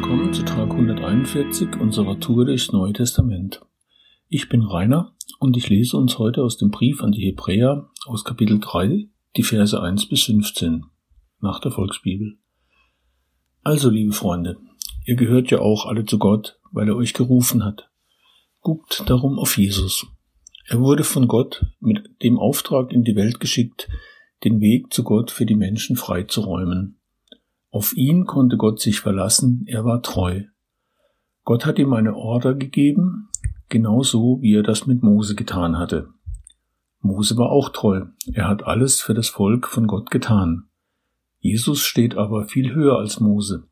willkommen zu Tag 141 unserer Tour durchs Neue Testament. Ich bin Rainer und ich lese uns heute aus dem Brief an die Hebräer aus Kapitel 3 die Verse 1 bis 15 nach der Volksbibel. Also, liebe Freunde, ihr gehört ja auch alle zu Gott, weil er euch gerufen hat. Guckt darum auf Jesus. Er wurde von Gott mit dem Auftrag in die Welt geschickt, den Weg zu Gott für die Menschen freizuräumen. Auf ihn konnte Gott sich verlassen, er war treu. Gott hat ihm eine Order gegeben, genauso wie er das mit Mose getan hatte. Mose war auch treu, er hat alles für das Volk von Gott getan. Jesus steht aber viel höher als Mose.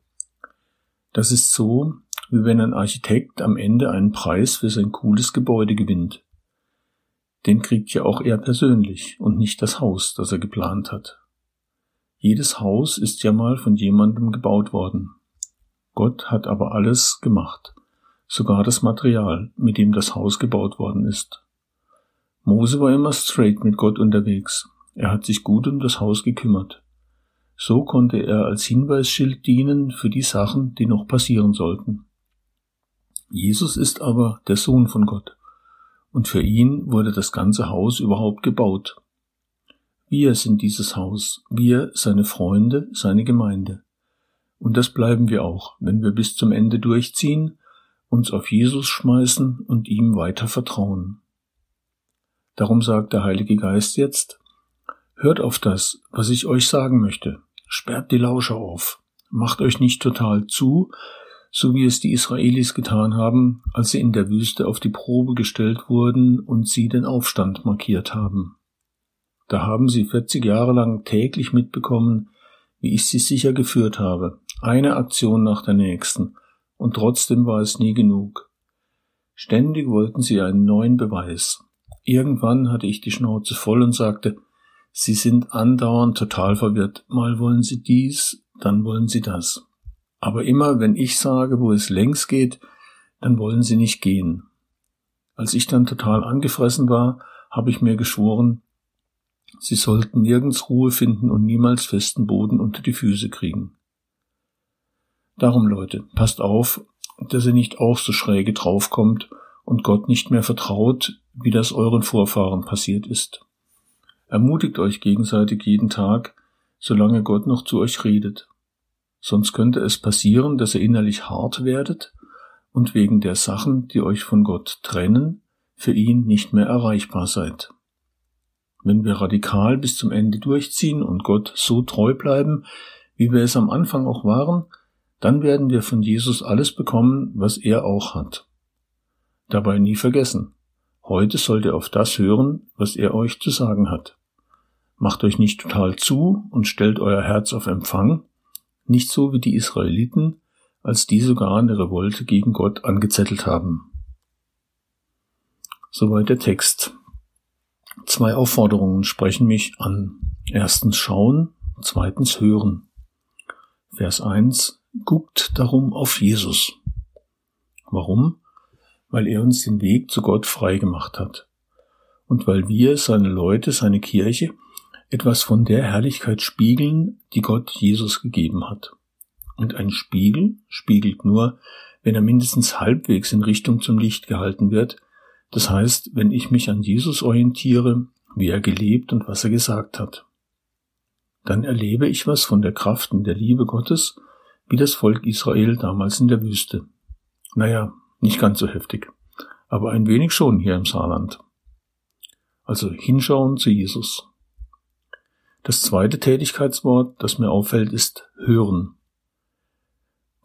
Das ist so, wie wenn ein Architekt am Ende einen Preis für sein cooles Gebäude gewinnt. Den kriegt ja auch er persönlich und nicht das Haus, das er geplant hat. Jedes Haus ist ja mal von jemandem gebaut worden. Gott hat aber alles gemacht, sogar das Material, mit dem das Haus gebaut worden ist. Mose war immer straight mit Gott unterwegs. Er hat sich gut um das Haus gekümmert. So konnte er als Hinweisschild dienen für die Sachen, die noch passieren sollten. Jesus ist aber der Sohn von Gott, und für ihn wurde das ganze Haus überhaupt gebaut. Wir sind dieses Haus, wir, seine Freunde, seine Gemeinde. Und das bleiben wir auch, wenn wir bis zum Ende durchziehen, uns auf Jesus schmeißen und ihm weiter vertrauen. Darum sagt der Heilige Geist jetzt, hört auf das, was ich euch sagen möchte, sperrt die Lauscher auf, macht euch nicht total zu, so wie es die Israelis getan haben, als sie in der Wüste auf die Probe gestellt wurden und sie den Aufstand markiert haben. Da haben sie 40 Jahre lang täglich mitbekommen, wie ich sie sicher geführt habe, eine Aktion nach der nächsten, und trotzdem war es nie genug. Ständig wollten sie einen neuen Beweis. Irgendwann hatte ich die Schnauze voll und sagte, Sie sind andauernd total verwirrt. Mal wollen Sie dies, dann wollen Sie das. Aber immer, wenn ich sage, wo es längs geht, dann wollen Sie nicht gehen. Als ich dann total angefressen war, habe ich mir geschworen, Sie sollten nirgends Ruhe finden und niemals festen Boden unter die Füße kriegen. Darum, Leute, passt auf, dass ihr nicht auch so schräge draufkommt und Gott nicht mehr vertraut, wie das euren Vorfahren passiert ist. Ermutigt euch gegenseitig jeden Tag, solange Gott noch zu euch redet. Sonst könnte es passieren, dass ihr innerlich hart werdet und wegen der Sachen, die euch von Gott trennen, für ihn nicht mehr erreichbar seid. Wenn wir radikal bis zum Ende durchziehen und Gott so treu bleiben, wie wir es am Anfang auch waren, dann werden wir von Jesus alles bekommen, was er auch hat. Dabei nie vergessen, heute sollt ihr auf das hören, was er euch zu sagen hat. Macht euch nicht total zu und stellt euer Herz auf Empfang, nicht so wie die Israeliten, als die sogar eine Revolte gegen Gott angezettelt haben. Soweit der Text. Zwei Aufforderungen sprechen mich an. Erstens schauen, zweitens hören. Vers 1. Guckt darum auf Jesus. Warum? Weil er uns den Weg zu Gott frei gemacht hat. Und weil wir, seine Leute, seine Kirche, etwas von der Herrlichkeit spiegeln, die Gott Jesus gegeben hat. Und ein Spiegel spiegelt nur, wenn er mindestens halbwegs in Richtung zum Licht gehalten wird, das heißt, wenn ich mich an Jesus orientiere, wie er gelebt und was er gesagt hat, dann erlebe ich was von der Kraft und der Liebe Gottes, wie das Volk Israel damals in der Wüste. Naja, nicht ganz so heftig, aber ein wenig schon hier im Saarland. Also hinschauen zu Jesus. Das zweite Tätigkeitswort, das mir auffällt, ist hören.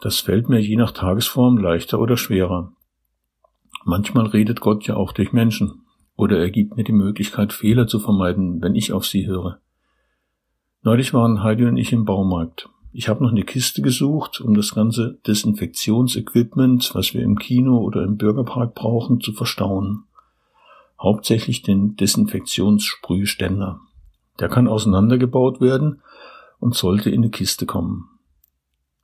Das fällt mir je nach Tagesform leichter oder schwerer. Manchmal redet Gott ja auch durch Menschen, oder er gibt mir die Möglichkeit, Fehler zu vermeiden, wenn ich auf sie höre. Neulich waren Heidi und ich im Baumarkt. Ich habe noch eine Kiste gesucht, um das ganze Desinfektionsequipment, was wir im Kino oder im Bürgerpark brauchen, zu verstauen. Hauptsächlich den Desinfektionssprühständer. Der kann auseinandergebaut werden und sollte in eine Kiste kommen.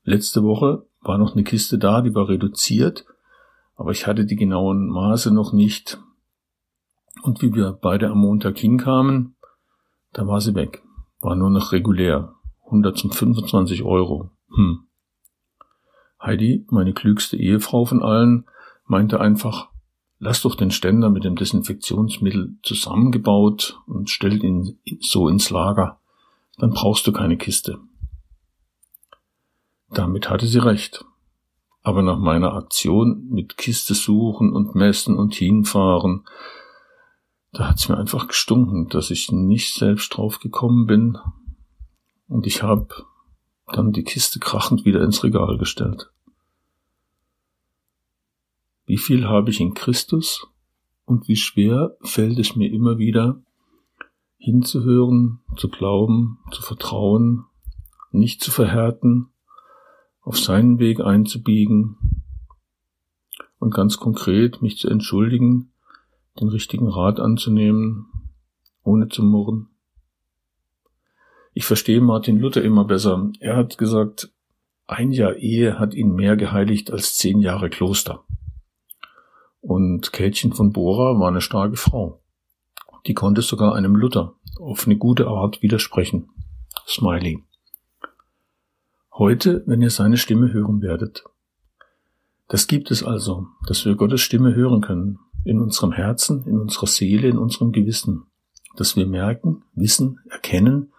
Letzte Woche war noch eine Kiste da, die war reduziert aber ich hatte die genauen Maße noch nicht. Und wie wir beide am Montag hinkamen, da war sie weg. War nur noch regulär. 125 Euro. Hm. Heidi, meine klügste Ehefrau von allen, meinte einfach, lass doch den Ständer mit dem Desinfektionsmittel zusammengebaut und stell ihn so ins Lager. Dann brauchst du keine Kiste. Damit hatte sie recht. Aber nach meiner Aktion mit Kiste suchen und messen und hinfahren, da hat's mir einfach gestunken, dass ich nicht selbst drauf gekommen bin. Und ich habe dann die Kiste krachend wieder ins Regal gestellt. Wie viel habe ich in Christus und wie schwer fällt es mir immer wieder, hinzuhören, zu glauben, zu vertrauen, nicht zu verhärten, auf seinen Weg einzubiegen und ganz konkret mich zu entschuldigen, den richtigen Rat anzunehmen, ohne zu murren. Ich verstehe Martin Luther immer besser. Er hat gesagt, ein Jahr Ehe hat ihn mehr geheiligt als zehn Jahre Kloster. Und Kätchen von Bora war eine starke Frau. Die konnte sogar einem Luther auf eine gute Art widersprechen. Smiley. Heute, wenn ihr seine Stimme hören werdet. Das gibt es also, dass wir Gottes Stimme hören können, in unserem Herzen, in unserer Seele, in unserem Gewissen, dass wir merken, wissen, erkennen,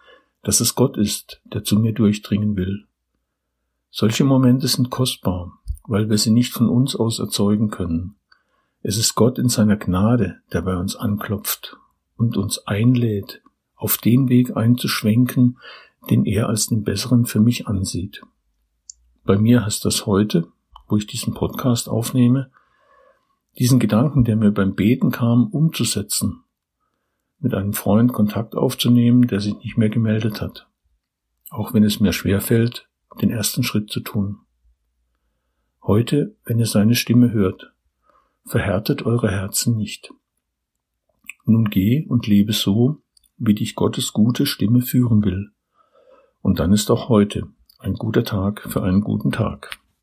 dass es Gott ist, der zu mir durchdringen will. Solche Momente sind kostbar, weil wir sie nicht von uns aus erzeugen können. Es ist Gott in seiner Gnade, der bei uns anklopft und uns einlädt, auf den Weg einzuschwenken, den er als den besseren für mich ansieht. Bei mir heißt das heute, wo ich diesen Podcast aufnehme, diesen Gedanken, der mir beim Beten kam, umzusetzen, mit einem Freund Kontakt aufzunehmen, der sich nicht mehr gemeldet hat, auch wenn es mir schwerfällt, den ersten Schritt zu tun. Heute, wenn ihr seine Stimme hört, verhärtet eure Herzen nicht. Nun geh und lebe so, wie dich Gottes gute Stimme führen will. Und dann ist auch heute ein guter Tag für einen guten Tag.